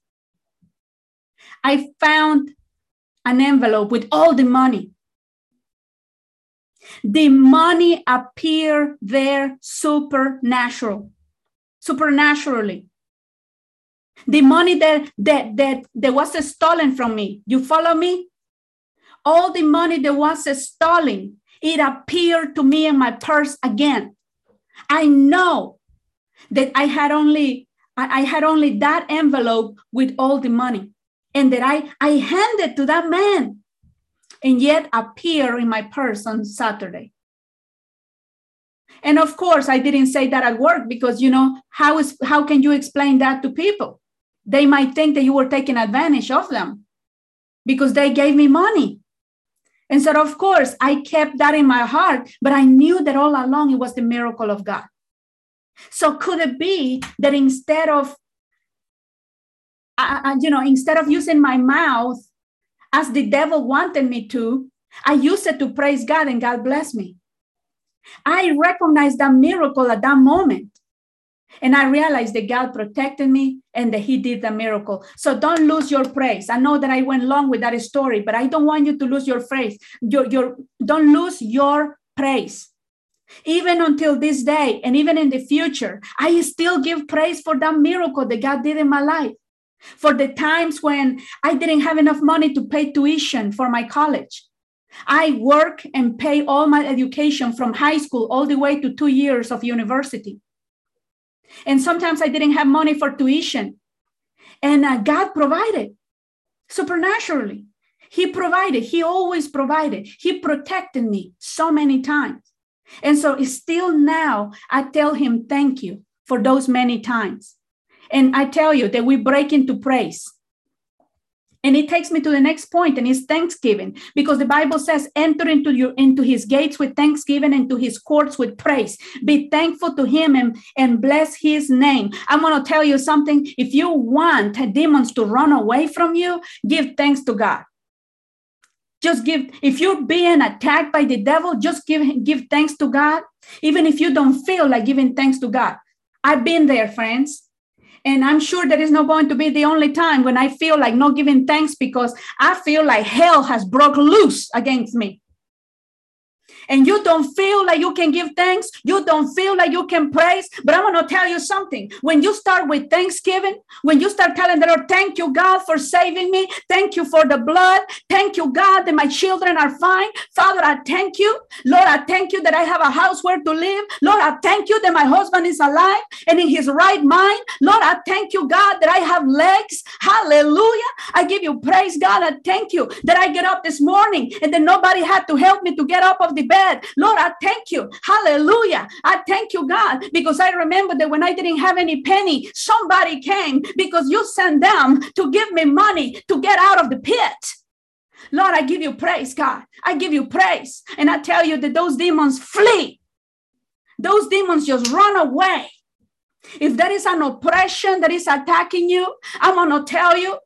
I found an envelope with all the money the money appeared there supernatural, supernaturally. The money that that that, that was stolen from me. You follow me? All the money that was stolen, it appeared to me in my purse again. I know that I had only I, had only that envelope with all the money and that I, I handed to that man and yet appear in my purse on Saturday. And of course, I didn't say that at work because you know how is how can you explain that to people? They might think that you were taking advantage of them because they gave me money. And so, of course, I kept that in my heart, but I knew that all along it was the miracle of God. So, could it be that instead of, uh, you know, instead of using my mouth as the devil wanted me to, I used it to praise God and God bless me. I recognized that miracle at that moment. And I realized that God protected me and that He did the miracle. So don't lose your praise. I know that I went long with that story, but I don't want you to lose your praise. Your, your, don't lose your praise. Even until this day, and even in the future, I still give praise for that miracle that God did in my life. For the times when I didn't have enough money to pay tuition for my college. I work and pay all my education from high school all the way to two years of university. And sometimes I didn't have money for tuition. And uh, God provided supernaturally. He provided, He always provided. He protected me so many times. And so, still now, I tell Him thank you for those many times. And I tell you that we break into praise. And it takes me to the next point, and it's thanksgiving, because the Bible says, enter into your into his gates with thanksgiving and to his courts with praise. Be thankful to him and, and bless his name. I'm gonna tell you something. If you want demons to run away from you, give thanks to God. Just give, if you're being attacked by the devil, just give, give thanks to God, even if you don't feel like giving thanks to God. I've been there, friends. And I'm sure that is not going to be the only time when I feel like not giving thanks because I feel like hell has broke loose against me and you don't feel like you can give thanks, you don't feel like you can praise. But I'm going to tell you something. When you start with thanksgiving, when you start telling the Lord, thank you, God, for saving me, thank you for the blood, thank you, God, that my children are fine. Father, I thank you. Lord, I thank you that I have a house where to live. Lord, I thank you that my husband is alive and in his right mind. Lord, I thank you, God, that I have legs. Hallelujah. I give you praise, God. I thank you that I get up this morning and that nobody had to help me to get up of the bed bed. Lord, I thank you. Hallelujah. I thank you, God, because I remember that when I didn't have any penny, somebody came because you sent them to give me money to get out of the pit. Lord, I give you praise, God. I give you praise. And I tell you that those demons flee. Those demons just run away. If there is an oppression that is attacking you, I'm going to tell you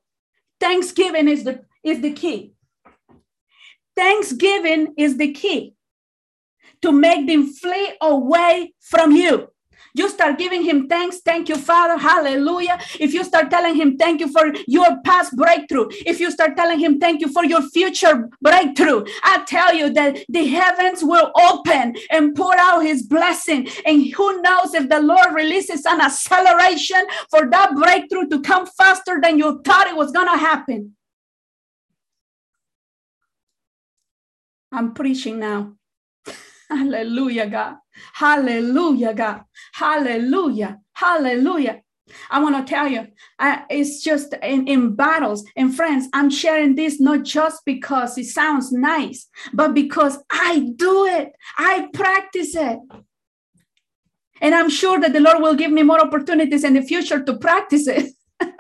thanksgiving is the, is the key. Thanksgiving is the key to make them flee away from you. You start giving him thanks. Thank you, Father. Hallelujah. If you start telling him thank you for your past breakthrough, if you start telling him thank you for your future breakthrough, I tell you that the heavens will open and pour out his blessing. And who knows if the Lord releases an acceleration for that breakthrough to come faster than you thought it was going to happen. I'm preaching now. Hallelujah, God. Hallelujah, God. Hallelujah. Hallelujah. I want to tell you, I, it's just in, in battles. And friends, I'm sharing this not just because it sounds nice, but because I do it, I practice it. And I'm sure that the Lord will give me more opportunities in the future to practice it.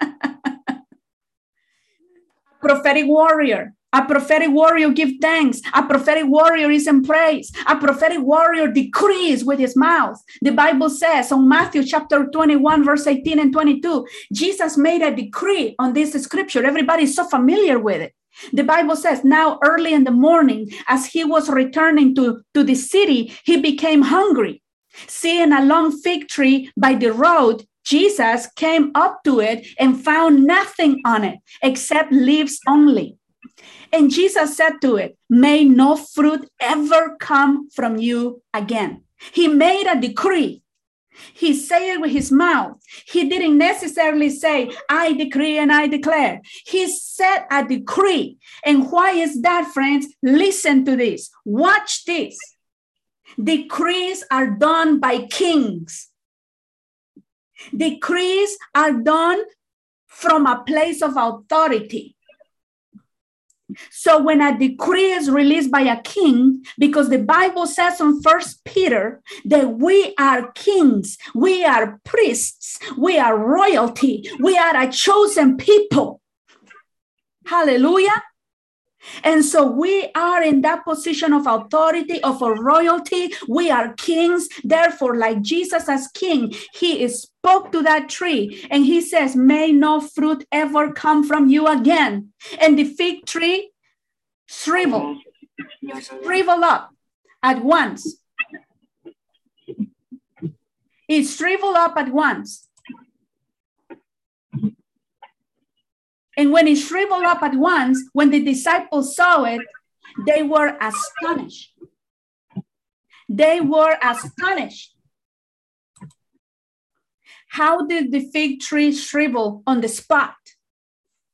Prophetic warrior. A prophetic warrior give thanks. A prophetic warrior is in praise. A prophetic warrior decrees with his mouth. The Bible says on Matthew chapter 21, verse 18 and 22, Jesus made a decree on this scripture. Everybody is so familiar with it. The Bible says, now early in the morning, as he was returning to, to the city, he became hungry. Seeing a long fig tree by the road, Jesus came up to it and found nothing on it except leaves only. And Jesus said to it, May no fruit ever come from you again. He made a decree He said it with his mouth. He didn't necessarily say, I decree and I declare. He said a decree. And why is that, friends? Listen to this. Watch this. Decrees are done by kings. Decrees are done from a place of authority. So when a decree is released by a king, because the Bible says in First Peter that we are kings, we are priests, we are royalty, we are a chosen people. Hallelujah. And so we are in that position of authority, of a royalty. We are kings. Therefore, like Jesus as king, he spoke to that tree and he says, May no fruit ever come from you again. And the fig tree shrivel, you shrivel up at once. It shrivel up at once. And when it shriveled up at once, when the disciples saw it, they were astonished. They were astonished. How did the fig tree shrivel on the spot?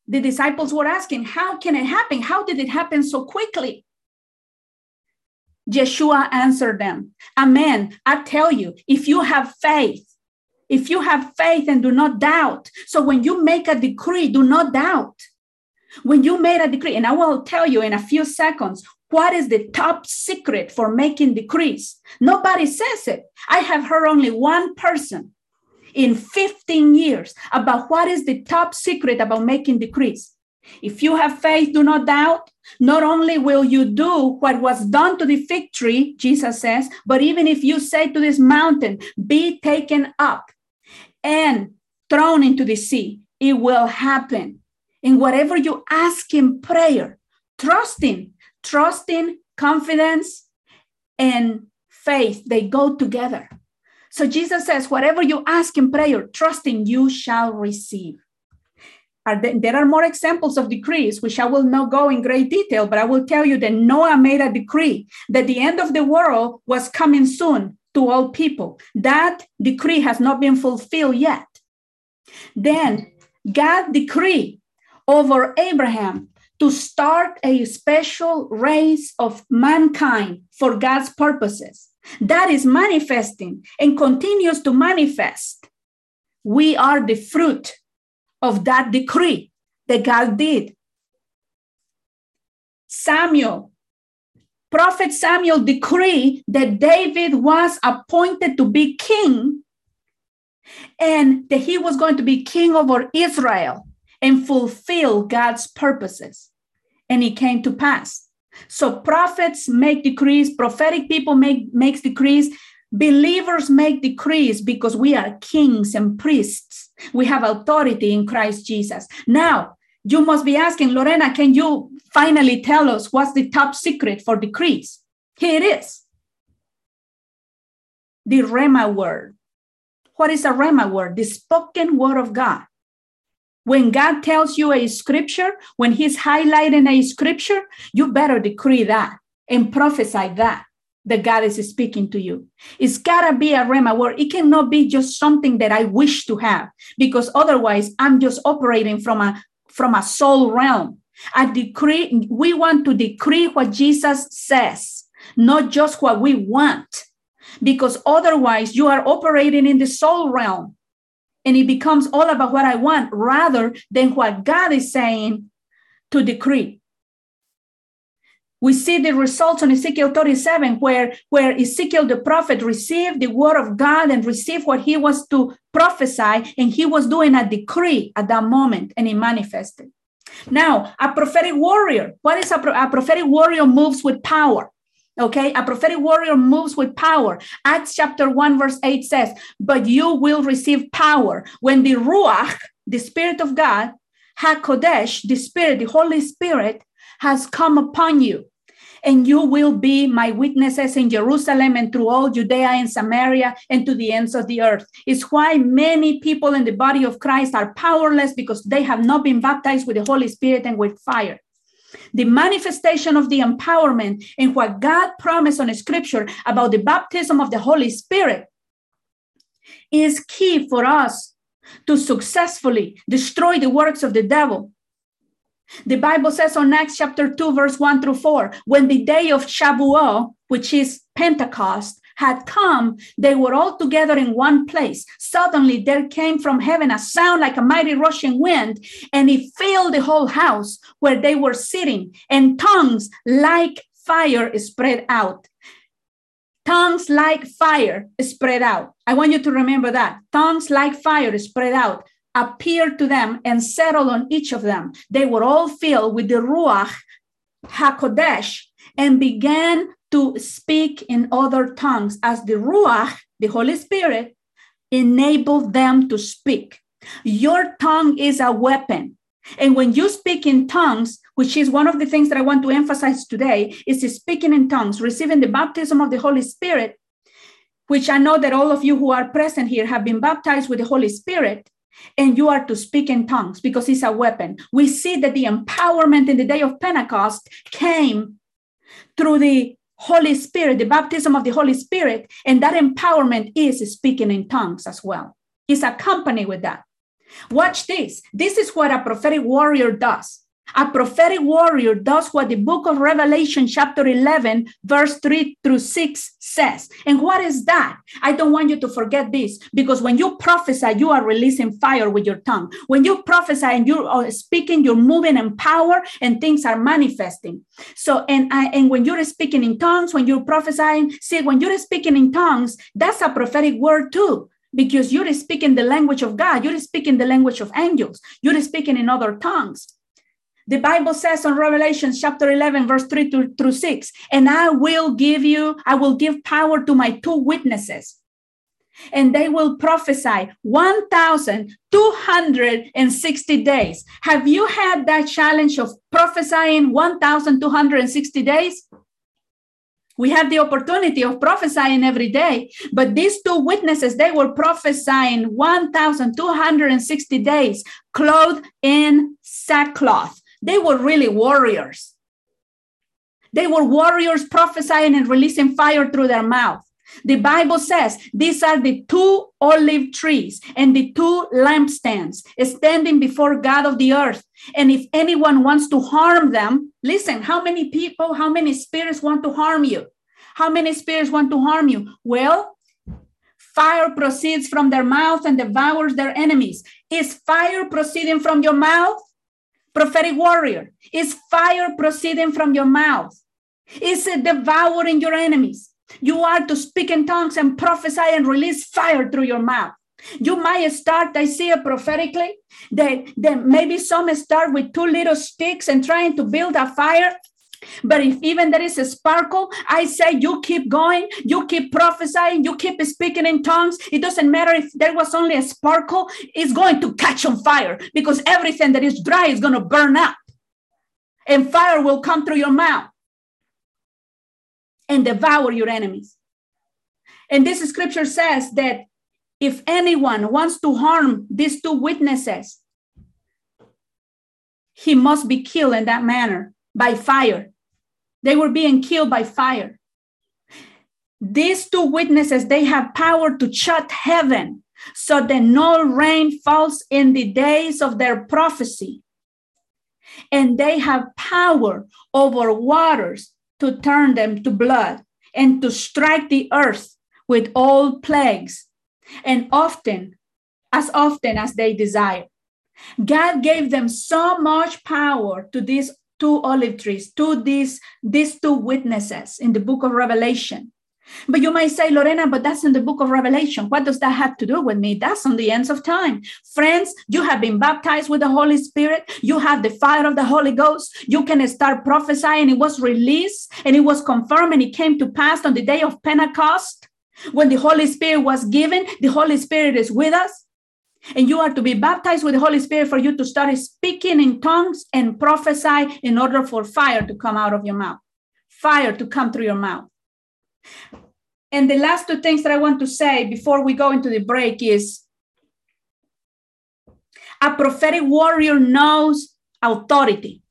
The disciples were asking, How can it happen? How did it happen so quickly? Yeshua answered them, Amen. I tell you, if you have faith, if you have faith and do not doubt. So when you make a decree, do not doubt. When you made a decree, and I will tell you in a few seconds what is the top secret for making decrees. Nobody says it. I have heard only one person in 15 years about what is the top secret about making decrees. If you have faith, do not doubt. Not only will you do what was done to the fig tree, Jesus says, but even if you say to this mountain, be taken up and thrown into the sea. It will happen. In whatever you ask in prayer, trusting, trusting, confidence, and faith, they go together. So Jesus says, whatever you ask in prayer, trusting, you shall receive. Are there, there are more examples of decrees, which I will not go in great detail, but I will tell you that Noah made a decree that the end of the world was coming soon to all people. That decree has not been fulfilled yet. Then God decreed over Abraham to start a special race of mankind for God's purposes. That is manifesting and continues to manifest. We are the fruit of that decree that God did. Samuel prophet Samuel decreed that David was appointed to be king and that he was going to be king over Israel and fulfill God's purposes. And it came to pass. So prophets make decrees, prophetic people make makes decrees, believers make decrees because we are kings and priests. We have authority in Christ Jesus. Now, you must be asking, Lorena, can you finally tell us what's the top secret for decrees? Here it is the Rhema word. What is a Rhema word? The spoken word of God. When God tells you a scripture, when He's highlighting a scripture, you better decree that and prophesy that that God is speaking to you. It's gotta be a Rhema word. It cannot be just something that I wish to have, because otherwise I'm just operating from a from a soul realm. A decree, we want to decree what Jesus says, not just what we want, because otherwise you are operating in the soul realm and it becomes all about what I want rather than what God is saying to decree. We see the results on Ezekiel 37, where, where Ezekiel the prophet received the word of God and received what he was to prophesy, and he was doing a decree at that moment, and it manifested. Now, a prophetic warrior, what is a, pro- a prophetic warrior moves with power? Okay, a prophetic warrior moves with power. Acts chapter 1, verse 8 says, But you will receive power when the Ruach, the Spirit of God, HaKodesh, the Spirit, the Holy Spirit, has come upon you and you will be my witnesses in Jerusalem and through all Judea and Samaria and to the ends of the earth. It's why many people in the body of Christ are powerless because they have not been baptized with the Holy Spirit and with fire. The manifestation of the empowerment and what God promised on Scripture about the baptism of the Holy Spirit is key for us to successfully destroy the works of the devil. The Bible says on Acts chapter 2, verse 1 through 4, when the day of Shavuot, which is Pentecost, had come, they were all together in one place. Suddenly there came from heaven a sound like a mighty rushing wind, and it filled the whole house where they were sitting, and tongues like fire spread out. Tongues like fire spread out. I want you to remember that. Tongues like fire spread out, appeared to them, and settled on each of them. They were all filled with the Ruach HaKodesh and began to speak in other tongues as the Ruach, the Holy Spirit, enabled them to speak. Your tongue is a weapon. And when you speak in tongues, which is one of the things that I want to emphasize today, is speaking in tongues, receiving the baptism of the Holy Spirit, which I know that all of you who are present here have been baptized with the Holy Spirit, and you are to speak in tongues because it's a weapon. We see that the empowerment in the day of Pentecost came through the Holy Spirit, the baptism of the Holy Spirit, and that empowerment is speaking in tongues as well. It's accompanied with that. Watch this. This is what a prophetic warrior does. A prophetic warrior does what the book of Revelation, chapter 11, verse 3 through 6 says. And what is that? I don't want you to forget this because when you prophesy, you are releasing fire with your tongue. When you prophesy and you're speaking, you're moving in power and things are manifesting. So, and I, and when you're speaking in tongues, when you're prophesying, see, when you're speaking in tongues, that's a prophetic word too because you're speaking the language of God, you're speaking the language of angels, you're speaking in other tongues. The Bible says on Revelation chapter 11, verse 3 to, through 6, and I will give you, I will give power to my two witnesses, and they will prophesy 1,260 days. Have you had that challenge of prophesying 1,260 days? We have the opportunity of prophesying every day, but these two witnesses, they were prophesying 1,260 days, clothed in sackcloth. They were really warriors. They were warriors prophesying and releasing fire through their mouth. The Bible says these are the two olive trees and the two lampstands standing before God of the earth. And if anyone wants to harm them, listen, how many people, how many spirits want to harm you? How many spirits want to harm you? Well, fire proceeds from their mouth and devours their enemies. Is fire proceeding from your mouth? Prophetic warrior. Is fire proceeding from your mouth? Is it devouring your enemies? You are to speak in tongues and prophesy and release fire through your mouth. You might start, I see it prophetically, that, that maybe some start with two little sticks and trying to build a fire. But if even there is a sparkle, I say you keep going, you keep prophesying, you keep speaking in tongues. It doesn't matter if there was only a sparkle, it's going to catch on fire because everything that is dry is going to burn up. And fire will come through your mouth and devour your enemies. And this scripture says that if anyone wants to harm these two witnesses, he must be killed in that manner by fire. They were being killed by fire. These two witnesses, they have power to shut heaven so that no rain falls in the days of their prophecy. And they have power over waters to turn them to blood and to strike the earth with all plagues, and often, as often as they desire. God gave them so much power to these two olive trees, to these, these two witnesses in the book of Revelation. But you might say, Lorena, but that's in the book of Revelation. What does that have to do with me? That's on the ends of time. Friends, you have been baptized with the Holy Spirit. You have the fire of the Holy Ghost. You can start prophesying. It was released and it was confirmed and it came to pass on the day of Pentecost. When the Holy Spirit was given, the Holy Spirit is with us. And you are to be baptized with the Holy Spirit for you to start speaking in tongues and prophesy in order for fire to come out of your mouth, fire to come through your mouth. And the last two things that I want to say before we go into the break is a prophetic warrior knows authority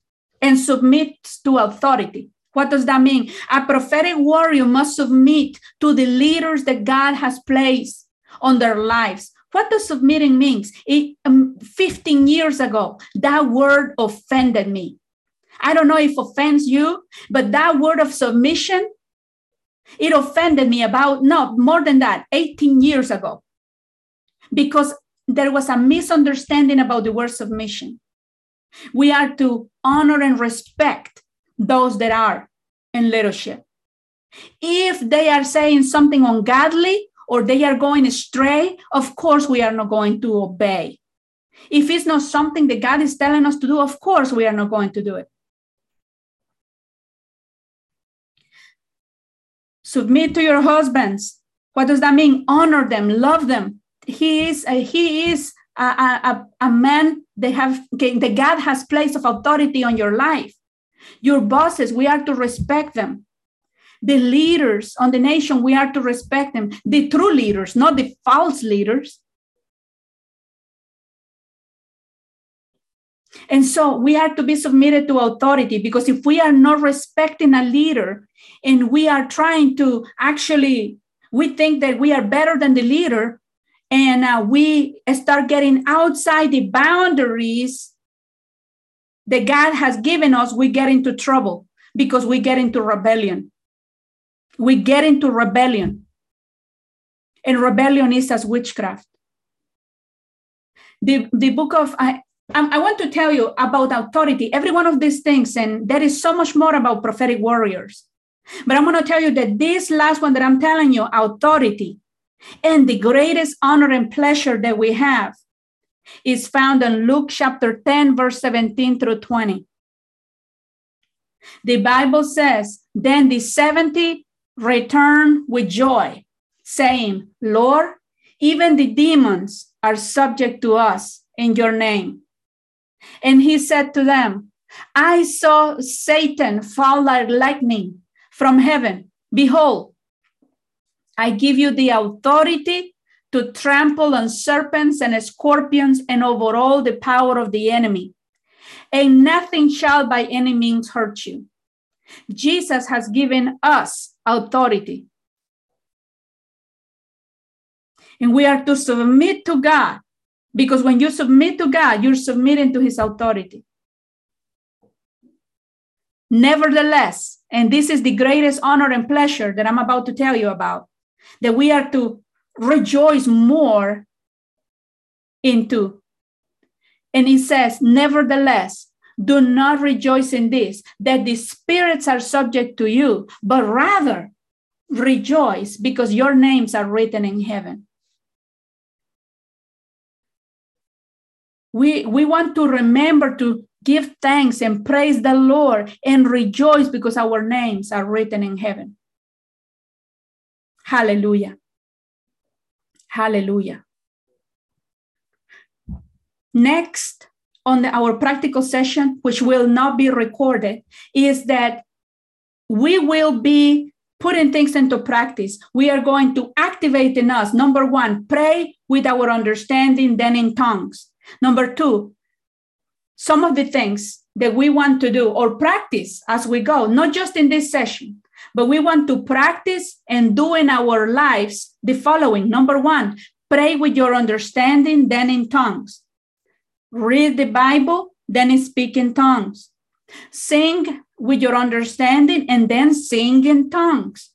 and submits to authority. What does that mean? A prophetic warrior must submit to the leaders that God has placed on their lives. What does submitting means? Um, 15 years ago, that word offended me. I don't know if offends you, but that word of submission, it offended me about, no, more than that, 18 years ago, because there was a misunderstanding about the word submission. We are to honor and respect those that are in leadership. If they are saying something ungodly or they are going astray, of course we are not going to obey. If it's not something that God is telling us to do, of course we are not going to do it. Submit to your husbands. What does that mean? Honor them, love them. He is a, he is a, a, a man that have that God has placed of authority on your life. Your bosses, we are to respect them the leaders on the nation, we are to respect them, the true leaders, not the false leaders. And so we are to be submitted to authority because if we are not respecting a leader and we are trying to actually, we think that we are better than the leader and uh, we start getting outside the boundaries that God has given us, we get into trouble because we get into rebellion we get into rebellion. And rebellion is as witchcraft. The, the book of, I, I want to tell you about authority, every one of these things, and there is so much more about prophetic warriors. But I'm going to tell you that this last one that I'm telling you, authority, and the greatest honor and pleasure that we have is found in Luke chapter 10, verse 17 through 20. The Bible says, Then the 70 return with joy, saying, Lord, even the demons are subject to us in your name. And he said to them, I saw Satan fall like lightning from heaven. Behold, I give you the authority to trample on serpents and scorpions and over all the power of the enemy. And nothing shall by any means hurt you. Jesus has given us authority. And we are to submit to God because when you submit to God, you're submitting to his authority. Nevertheless, and this is the greatest honor and pleasure that I'm about to tell you about, that we are to rejoice more into. And he says, Nevertheless, do not rejoice in this, that the spirits are subject to you, but rather rejoice because your names are written in heaven. We, we want to remember to give thanks and praise the Lord and rejoice because our names are written in heaven. Hallelujah. Hallelujah. Next, on the, our practical session, which will not be recorded, is that we will be putting things into practice. We are going to activate in us, number one, pray with our understanding, then in tongues. Number two, some of the things that we want to do or practice as we go, not just in this session, but we want to practice and do in our lives the following. Number one, pray with your understanding, then in tongues read the Bible, then speak in tongues. Sing with your understanding and then sing in tongues.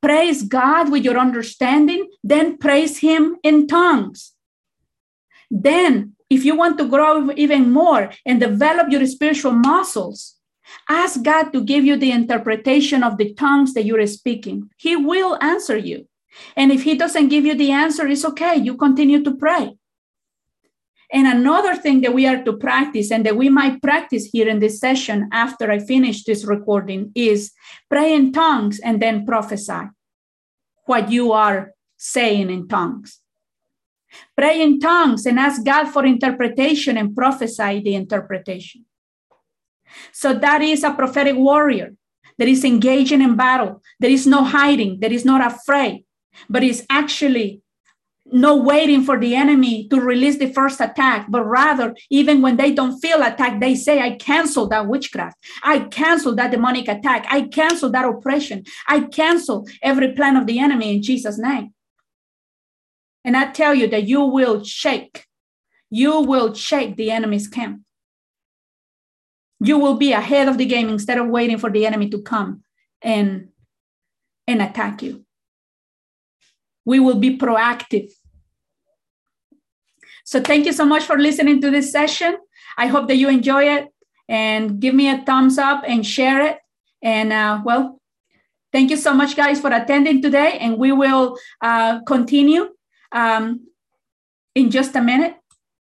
Praise God with your understanding, then praise Him in tongues. Then, if you want to grow even more and develop your spiritual muscles, ask God to give you the interpretation of the tongues that you're speaking. He will answer you. And if He doesn't give you the answer, it's okay. You continue to pray. And another thing that we are to practice and that we might practice here in this session after I finish this recording is pray in tongues and then prophesy what you are saying in tongues. Pray in tongues and ask God for interpretation and prophesy the interpretation. So that is a prophetic warrior that is engaging in battle. There is no hiding, that is not afraid, but is actually no waiting for the enemy to release the first attack, but rather, even when they don't feel attacked, they say, I cancel that witchcraft. I cancel that demonic attack. I cancel that oppression. I cancel every plan of the enemy in Jesus' name. And I tell you that you will shake, you will shake the enemy's camp. You will be ahead of the game instead of waiting for the enemy to come and, and attack you. We will be proactive. So thank you so much for listening to this session. I hope that you enjoy it and give me a thumbs up and share it. And uh, well, thank you so much, guys, for attending today. And we will uh, continue um, in just a minute.